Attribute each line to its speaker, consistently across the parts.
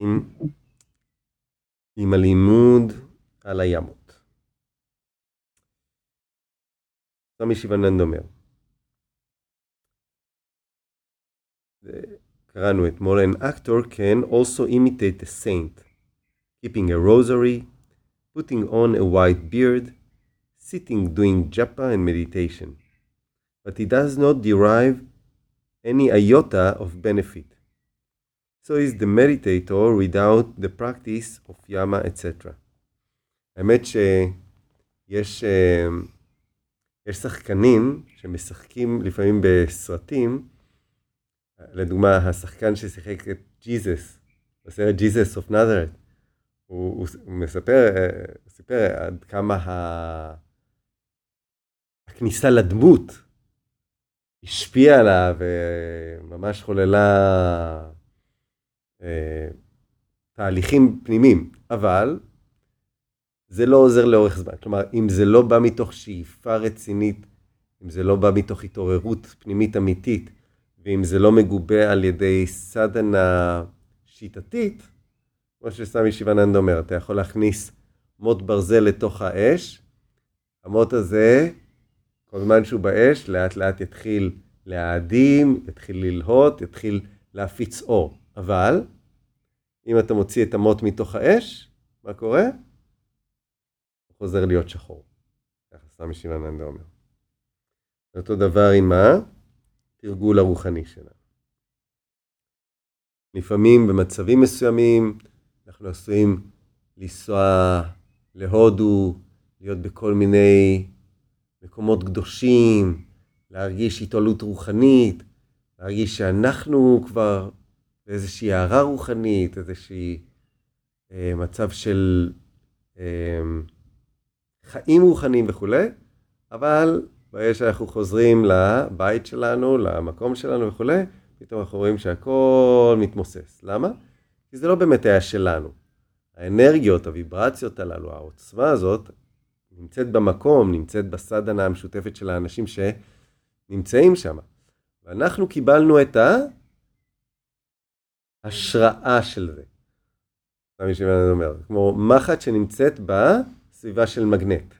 Speaker 1: עם, עם הלימוד על הימות. סמי שיבננד אומר, קראנו אתמול, an actor can also imitate a saint, keeping a rosary, putting on a white beard, sitting doing japa and meditation. But he does not derive any iota of benefit. So is the meditator without the practice of yama, etc. האמת שיש יש שחקנים שמשחקים לפעמים בסרטים, לדוגמה, השחקן ששיחק את ג'יזוס, בסרט ג'יזוס אוף נאזרת, הוא, הוא, הוא מספר, הוא סיפר עד כמה ה... הכניסה לדמות השפיעה עליו וממש חוללה אה, תהליכים פנימיים, אבל זה לא עוזר לאורך זמן. כלומר, אם זה לא בא מתוך שאיפה רצינית, אם זה לא בא מתוך התעוררות פנימית אמיתית, ואם זה לא מגובה על ידי סדנה שיטתית, כמו שסמי שיבננד אומר, אתה יכול להכניס מוט ברזל לתוך האש, המוט הזה, כל זמן שהוא באש, לאט לאט יתחיל להאדים, יתחיל ללהוט, יתחיל להפיץ אור. אבל, אם אתה מוציא את המוט מתוך האש, מה קורה? הוא חוזר להיות שחור. ככה סמי שיבננדה אומר. אותו דבר עם התרגול הרוחני שלנו. לפעמים במצבים מסוימים אנחנו עשויים לנסוע להודו, להיות בכל מיני מקומות קדושים, להרגיש התעלות רוחנית, להרגיש שאנחנו כבר באיזושהי הערה רוחנית, איזושהי אה, מצב של אה, חיים רוחניים וכולי, אבל ברגע שאנחנו חוזרים לבית שלנו, למקום שלנו וכולי, פתאום אנחנו רואים שהכל מתמוסס. למה? כי זה לא באמת היה שלנו. האנרגיות, הוויברציות הללו, העוצמה הזאת, נמצאת במקום, נמצאת בסדנה המשותפת של האנשים שנמצאים שם. ואנחנו קיבלנו את ההשראה של זה. סמי שיבן אומר, כמו מחט שנמצאת בסביבה של מגנט.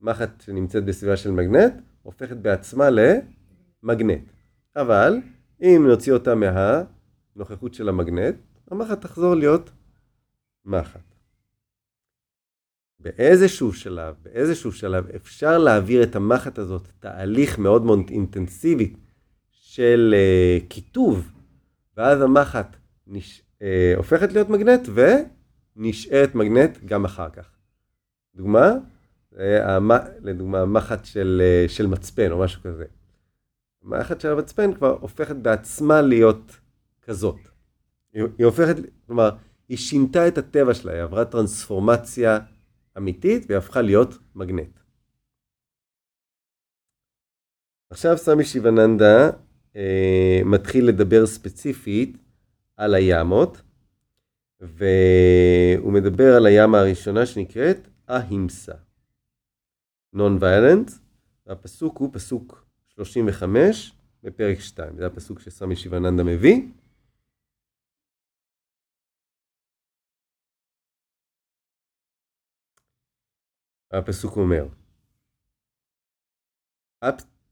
Speaker 1: מחט שנמצאת בסביבה של מגנט, הופכת בעצמה למגנט. אבל, אם נוציא אותה מהנוכחות של המגנט, המחט תחזור להיות מחט. באיזשהו שלב, באיזשהו שלב אפשר להעביר את המחט הזאת, תהליך מאוד מאוד אינטנסיבי של uh, קיטוב, ואז המחט נש... uh, הופכת להיות מגנט ונשארת מגנט גם אחר כך. דוגמה, uh, המ... לדוגמה, המחט של, uh, של מצפן או משהו כזה. המחט של המצפן כבר הופכת בעצמה להיות כזאת. היא, היא הופכת, כלומר, היא שינתה את הטבע שלה, היא עברה טרנספורמציה אמיתית והיא הפכה להיות מגנט. עכשיו סמי שיבננדה אה, מתחיל לדבר ספציפית על הימות, והוא מדבר על הימה הראשונה שנקראת ההימסה. נון ויילנט, והפסוק הוא פסוק 35 בפרק 2, זה הפסוק שסמי שיבננדה מביא. הפסוק אומר,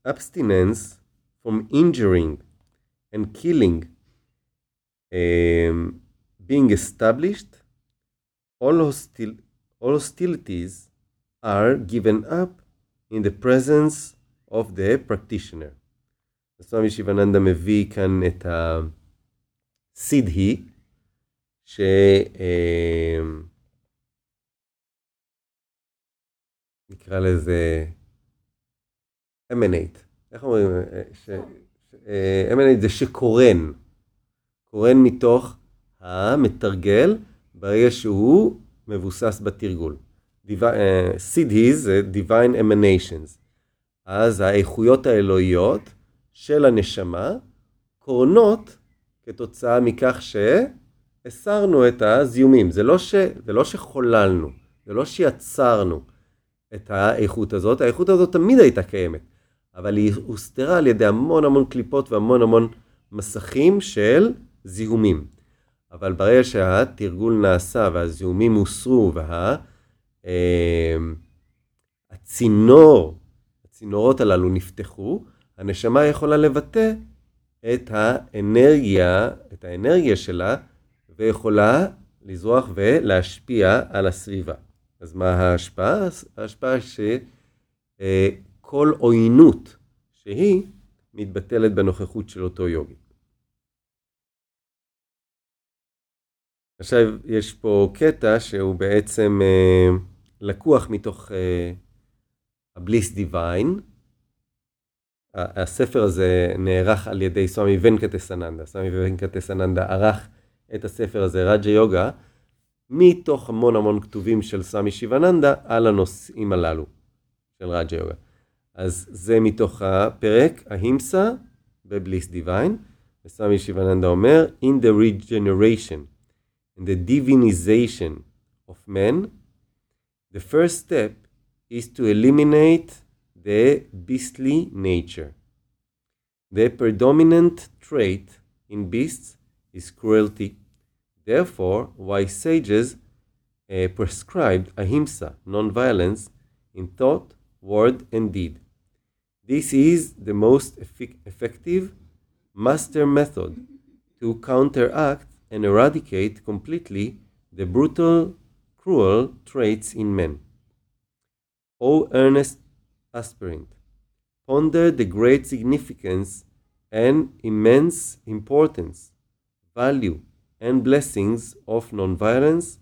Speaker 1: abstinence from injuring and killing being established, all, hostil all hostilities are given up in the presence of the practitioner. סמי שיבננדה מביא כאן את הסידהי, ש... נקרא לזה אמנט. איך אומרים? אמנט זה שקורן. קורן מתוך המתרגל ברגע שהוא מבוסס בתרגול. סיד היז זה Divine Emanations. אז האיכויות האלוהיות של הנשמה קורנות כתוצאה מכך שהסרנו את הזיהומים. זה לא, ש, זה לא שחוללנו, זה לא שיצרנו את האיכות הזאת, האיכות הזאת תמיד הייתה קיימת, אבל היא הוסתרה על ידי המון המון קליפות והמון המון מסכים של זיהומים. אבל ברגע שהתרגול נעשה והזיהומים הוסרו והצינור, הצינורות הללו נפתחו, הנשמה יכולה לבטא את האנרגיה, את האנרגיה שלה, ויכולה לזרוח ולהשפיע על הסביבה. אז מה ההשפעה? ההשפעה שכל עוינות שהיא מתבטלת בנוכחות של אותו יוגי. עכשיו יש פה קטע שהוא בעצם אה, לקוח מתוך אה, הבליס דיוויין. הספר הזה נערך על ידי סמי ונקטסננדה. סמי ונקטסננדה ערך את הספר הזה, רג'ה יוגה, מתוך המון המון כתובים של סמי שיבננדה על הנושאים הללו של רג'ה יוגה. אז זה מתוך הפרק, ההימסה בבליס דיוויין, וסמי שיבננדה אומר, In the regeneration and the divinization of man, the first step is to eliminate the beastly nature. The predominant trait in beasts is cruelty. Therefore, wise sages uh, prescribed ahimsa, non-violence, in thought, word, and deed. This is the most effective master method to counteract and eradicate completely the brutal, cruel traits in men. O earnest aspirant, ponder the great significance and immense importance, value, and blessings of nonviolence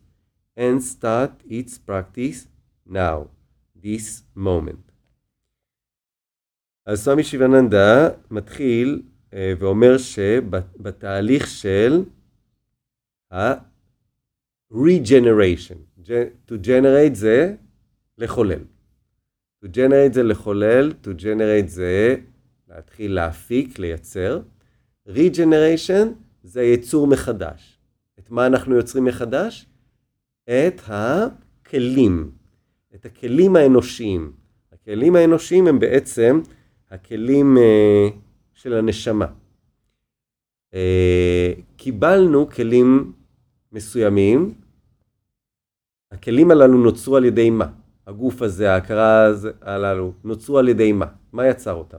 Speaker 1: and start its practice now, this moment. אז סמי שיבננדה מתחיל ואומר שבתהליך של ה-regeneration, to generate זה לחולל. to generate זה לחולל, to generate זה להתחיל להפיק, לייצר. regeneration זה ייצור מחדש. את מה אנחנו יוצרים מחדש? את הכלים, את הכלים האנושיים. הכלים האנושיים הם בעצם הכלים uh, של הנשמה. Uh, קיבלנו כלים מסוימים, הכלים הללו נוצרו על ידי מה? הגוף הזה, ההכרה הללו, נוצרו על ידי מה? מה יצר אותם?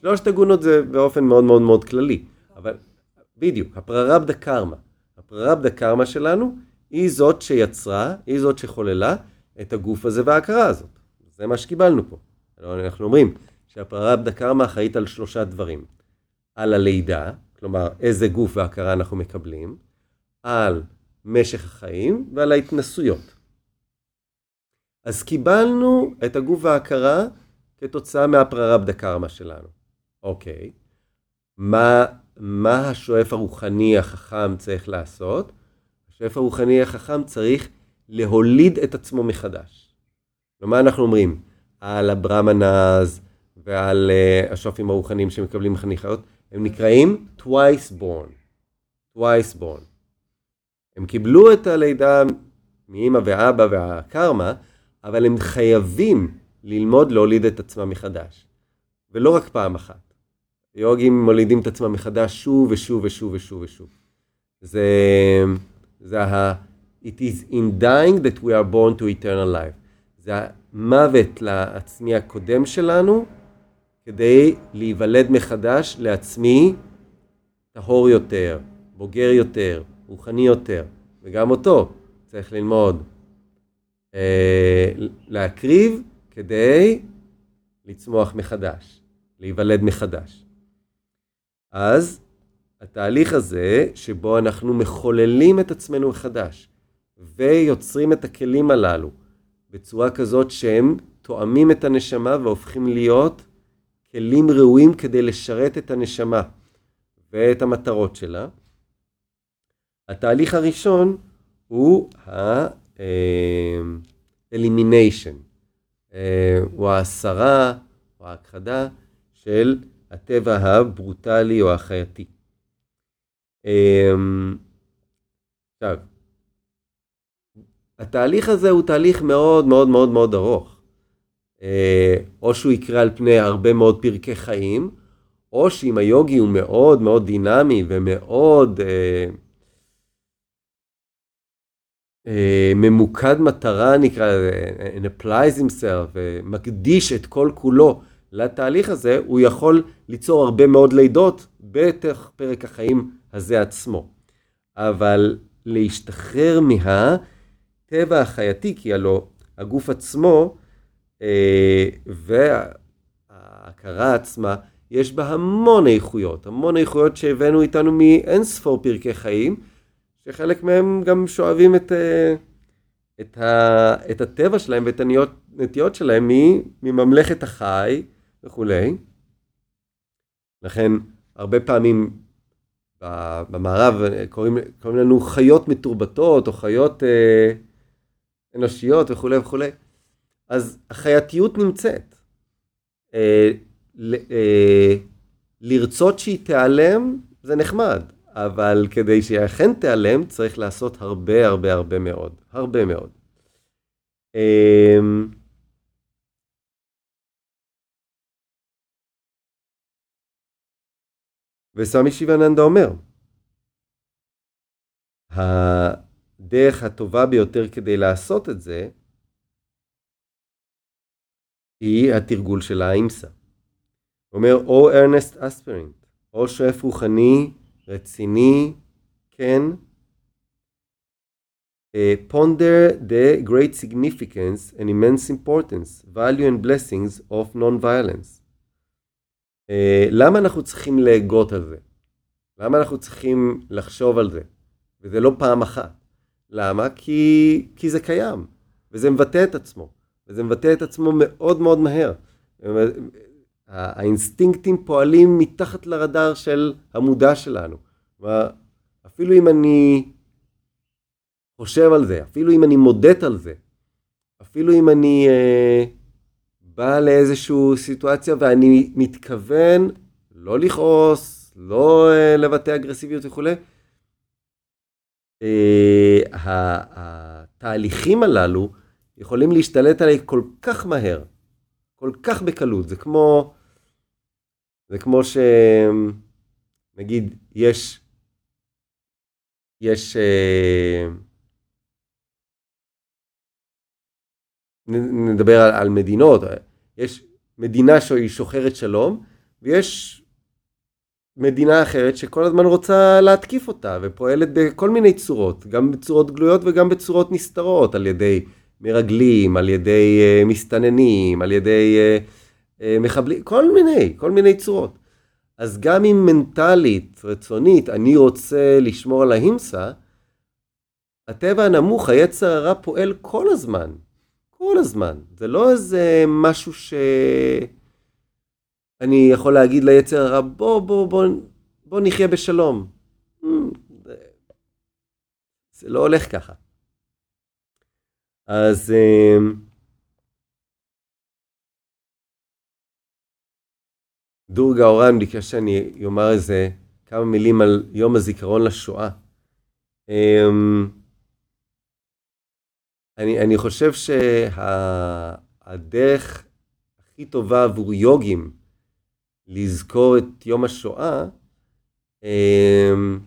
Speaker 1: שלושת הגונות זה באופן מאוד מאוד מאוד כללי, אבל בדיוק, הפררבדה קרמה. הפררבדה קרמה שלנו היא זאת שיצרה, היא זאת שחוללה את הגוף הזה וההכרה הזאת. זה מה שקיבלנו פה. אנחנו אומרים שהפררבדה קרמה אחראית על שלושה דברים. על הלידה, כלומר איזה גוף והכרה אנחנו מקבלים, על משך החיים ועל ההתנסויות. אז קיבלנו את הגוף וההכרה כתוצאה מהפררבדה קרמה שלנו. אוקיי, מה, מה השואף הרוחני החכם צריך לעשות? השואף הרוחני החכם צריך להוליד את עצמו מחדש. ומה אנחנו אומרים? על הברמנז ועל uh, השואפים הרוחניים שמקבלים חניכות, הם נקראים twice born. twice born. הם קיבלו את הלידה מאמא ואבא והקרמה, אבל הם חייבים ללמוד להוליד את עצמם מחדש. ולא רק פעם אחת. יוגים מולידים את עצמם מחדש שוב ושוב ושוב ושוב ושוב. זה, זה ה... It is in dying that we are born to eternal life. זה המוות לעצמי הקודם שלנו, כדי להיוולד מחדש לעצמי טהור יותר, בוגר יותר, רוחני יותר, וגם אותו צריך ללמוד אה, להקריב כדי לצמוח מחדש, להיוולד מחדש. אז התהליך הזה שבו אנחנו מחוללים את עצמנו מחדש ויוצרים את הכלים הללו בצורה כזאת שהם תואמים את הנשמה והופכים להיות כלים ראויים כדי לשרת את הנשמה ואת המטרות שלה. התהליך הראשון הוא ה-elimination, אה, הוא ההסרה או ההכחדה של הטבע הברוטלי או החייתי. אמ, עכשיו, התהליך הזה הוא תהליך מאוד מאוד מאוד מאוד ארוך. אה, או שהוא יקרה על פני הרבה מאוד פרקי חיים, או שאם היוגי הוא מאוד מאוד דינמי ומאוד אה, אה, ממוקד מטרה נקרא לזה, and applies himself, ומקדיש את כל כולו לתהליך הזה, הוא יכול ליצור הרבה מאוד לידות בתוך פרק החיים הזה עצמו. אבל להשתחרר מהטבע החייתי, כי הלוא הגוף עצמו אה, וההכרה עצמה, יש בה המון איכויות, המון איכויות שהבאנו איתנו מאין ספור פרקי חיים, שחלק מהם גם שואבים את, אה, את, ה, את הטבע שלהם ואת הנטיות שלהם מממלכת החי וכולי. לכן הרבה פעמים במערב קוראים, קוראים לנו חיות מתורבתות או חיות אה, אנושיות וכולי וכולי. אז החייתיות נמצאת. אה, אה, לרצות שהיא תיעלם זה נחמד, אבל כדי שהיא אכן תיעלם צריך לעשות הרבה הרבה הרבה מאוד, הרבה מאוד. אה, וסמי שיבננדה אומר, הדרך הטובה ביותר כדי לעשות את זה, היא התרגול של האימסה. אומר, או ארנסט אספרינט, או שואף רוחני, רציני, כן. Uh, ponder the great significance and immense importance, value and blessings of non-violence. Uh, למה אנחנו צריכים להגות על זה? למה אנחנו צריכים לחשוב על זה? וזה לא פעם אחת. למה? כי, כי זה קיים, וזה מבטא את עצמו, וזה מבטא את עצמו מאוד מאוד מהר. האינסטינקטים פועלים מתחת לרדאר של המודע שלנו. אפילו אם אני חושב על זה, אפילו אם אני מודד על זה, אפילו אם אני אה, בא לאיזושהי סיטואציה ואני מתכוון לא לכעוס, לא אה, לבטא אגרסיביות וכולי, אה, התהליכים הללו יכולים להשתלט עליי כל כך מהר, כל כך בקלות. זה כמו, זה כמו שנגיד יש, יש, אה, נדבר על, על מדינות, יש מדינה שהיא שוחרת שלום, ויש מדינה אחרת שכל הזמן רוצה להתקיף אותה ופועלת בכל מיני צורות, גם בצורות גלויות וגם בצורות נסתרות, על ידי מרגלים, על ידי uh, מסתננים, על ידי uh, uh, מחבלים, כל מיני, כל מיני צורות. אז גם אם מנטלית, רצונית, אני רוצה לשמור על ההימסה, הטבע הנמוך, היצר הרע פועל כל הזמן. כל הזמן. זה לא איזה משהו ש... אני יכול להגיד ליצר הרע, בוא, בוא, בוא, בוא נחיה בשלום. Hmm, זה לא הולך ככה. אז אמ, דורגה אורן ביקש שאני אומר איזה כמה מילים על יום הזיכרון לשואה. אמ, אני, אני חושב שהדרך הכי טובה עבור יוגים לזכור את יום השואה, אמ,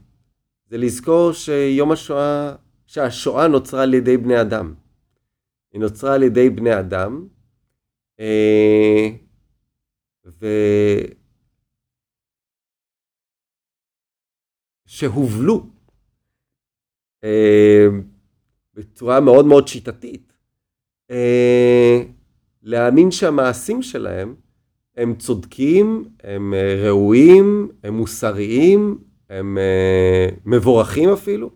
Speaker 1: זה לזכור שיום השואה, שהשואה נוצרה על ידי בני אדם. היא נוצרה על ידי בני אדם, אה, ו... שהובלו אה, בצורה מאוד מאוד שיטתית, אה, להאמין שהמעשים שלהם הם צודקים, הם ראויים, הם מוסריים, הם מבורכים אפילו,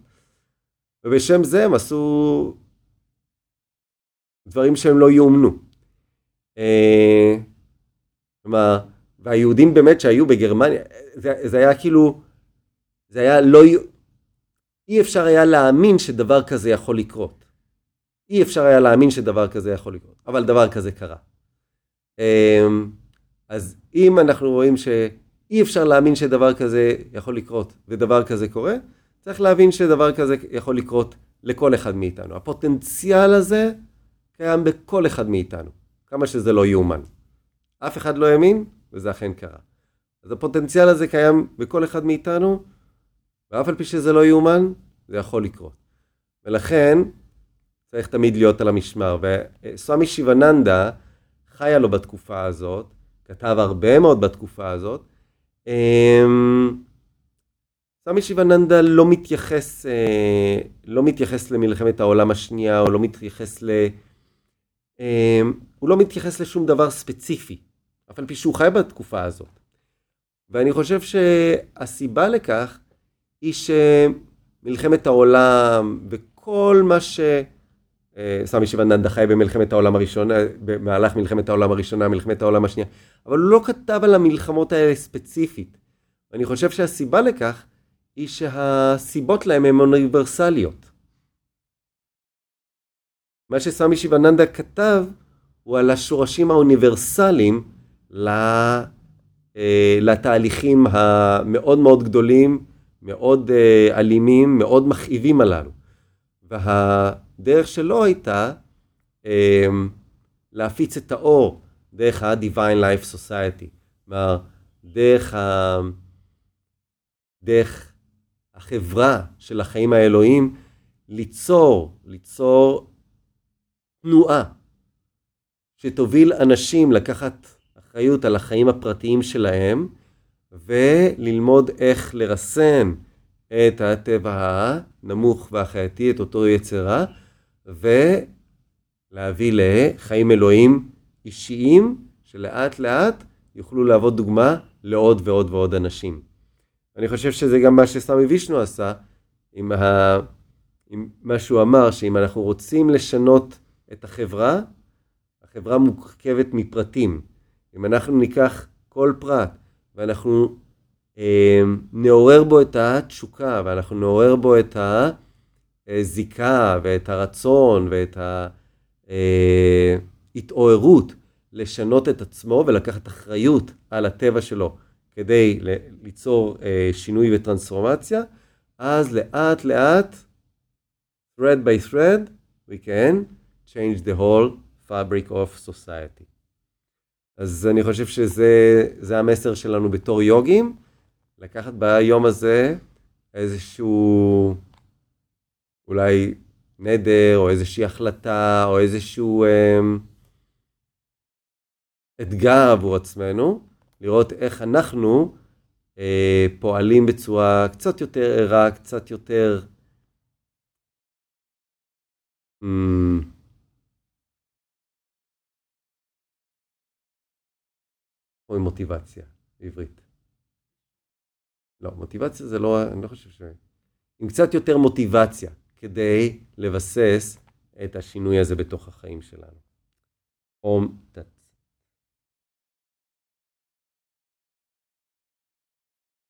Speaker 1: ובשם זה הם עשו דברים שהם לא יאומנו. אה, כלומר, והיהודים באמת שהיו בגרמניה, זה, זה היה כאילו, זה היה לא, אי אפשר היה להאמין שדבר כזה יכול לקרות. אי אפשר היה להאמין שדבר כזה יכול לקרות, אבל דבר כזה קרה. אה, אז אם אנחנו רואים שאי אפשר להאמין שדבר כזה יכול לקרות ודבר כזה קורה, צריך להבין שדבר כזה יכול לקרות לכל אחד מאיתנו. הפוטנציאל הזה קיים בכל אחד מאיתנו, כמה שזה לא יאומן. אף אחד לא האמין, וזה אכן קרה. אז הפוטנציאל הזה קיים בכל אחד מאיתנו, ואף על פי שזה לא יאומן, זה יכול לקרות. ולכן, צריך תמיד להיות על המשמר. וסמי שיבננדה חיה לו בתקופה הזאת, כתב הרבה מאוד בתקופה הזאת. אמ, סמי שיבננדה לא מתייחס, אה, לא מתייחס למלחמת העולם השנייה, או לא מתייחס הוא לא מתייחס לשום דבר ספציפי, אף על פי שהוא חי בתקופה הזאת. ואני חושב שהסיבה לכך היא שמלחמת העולם וכל מה ש... אה, סמי שיבננדה חי במלחמת העולם הראשונה, במהלך מלחמת העולם הראשונה, מלחמת העולם השנייה, אבל הוא לא כתב על המלחמות האלה ספציפית. ואני חושב שהסיבה לכך היא שהסיבות להם הן אוניברסליות. מה שסמי שיבננדה כתב הוא על השורשים האוניברסליים אה, לתהליכים המאוד מאוד גדולים, מאוד אה, אלימים, מאוד מכאיבים הללו. והדרך שלו הייתה um, להפיץ את האור דרך ה-Divine Life Society, כלומר, דרך, ה... דרך החברה של החיים האלוהים, ליצור, ליצור תנועה שתוביל אנשים לקחת אחריות על החיים הפרטיים שלהם וללמוד איך לרסן את הטבע הנמוך והחייתי, את אותו יצר רע, ולהביא לחיים אלוהים אישיים, שלאט לאט יוכלו להוות דוגמה לעוד ועוד ועוד אנשים. אני חושב שזה גם מה שסמי וישנו עשה, עם, ה... עם מה שהוא אמר, שאם אנחנו רוצים לשנות את החברה, החברה מורכבת מפרטים. אם אנחנו ניקח כל פרט ואנחנו אמ, נעורר בו את התשוקה, ואנחנו נעורר בו את הזיקה ואת הרצון ואת ההתעוררות לשנות את עצמו ולקחת אחריות על הטבע שלו כדי ליצור אה, שינוי וטרנספורמציה, אז לאט לאט, thread by thread, we can change the whole fabric of society. אז אני חושב שזה המסר שלנו בתור יוגים. לקחת ביום הזה איזשהו אולי נדר או איזושהי החלטה או איזשהו אה, אתגר עבור עצמנו, לראות איך אנחנו אה, פועלים בצורה קצת יותר ערה, קצת יותר... Mm, או עם מוטיבציה בעברית. לא, מוטיבציה זה לא, אני לא חושב ש... עם קצת יותר מוטיבציה כדי לבסס את השינוי הזה בתוך החיים שלנו. תת.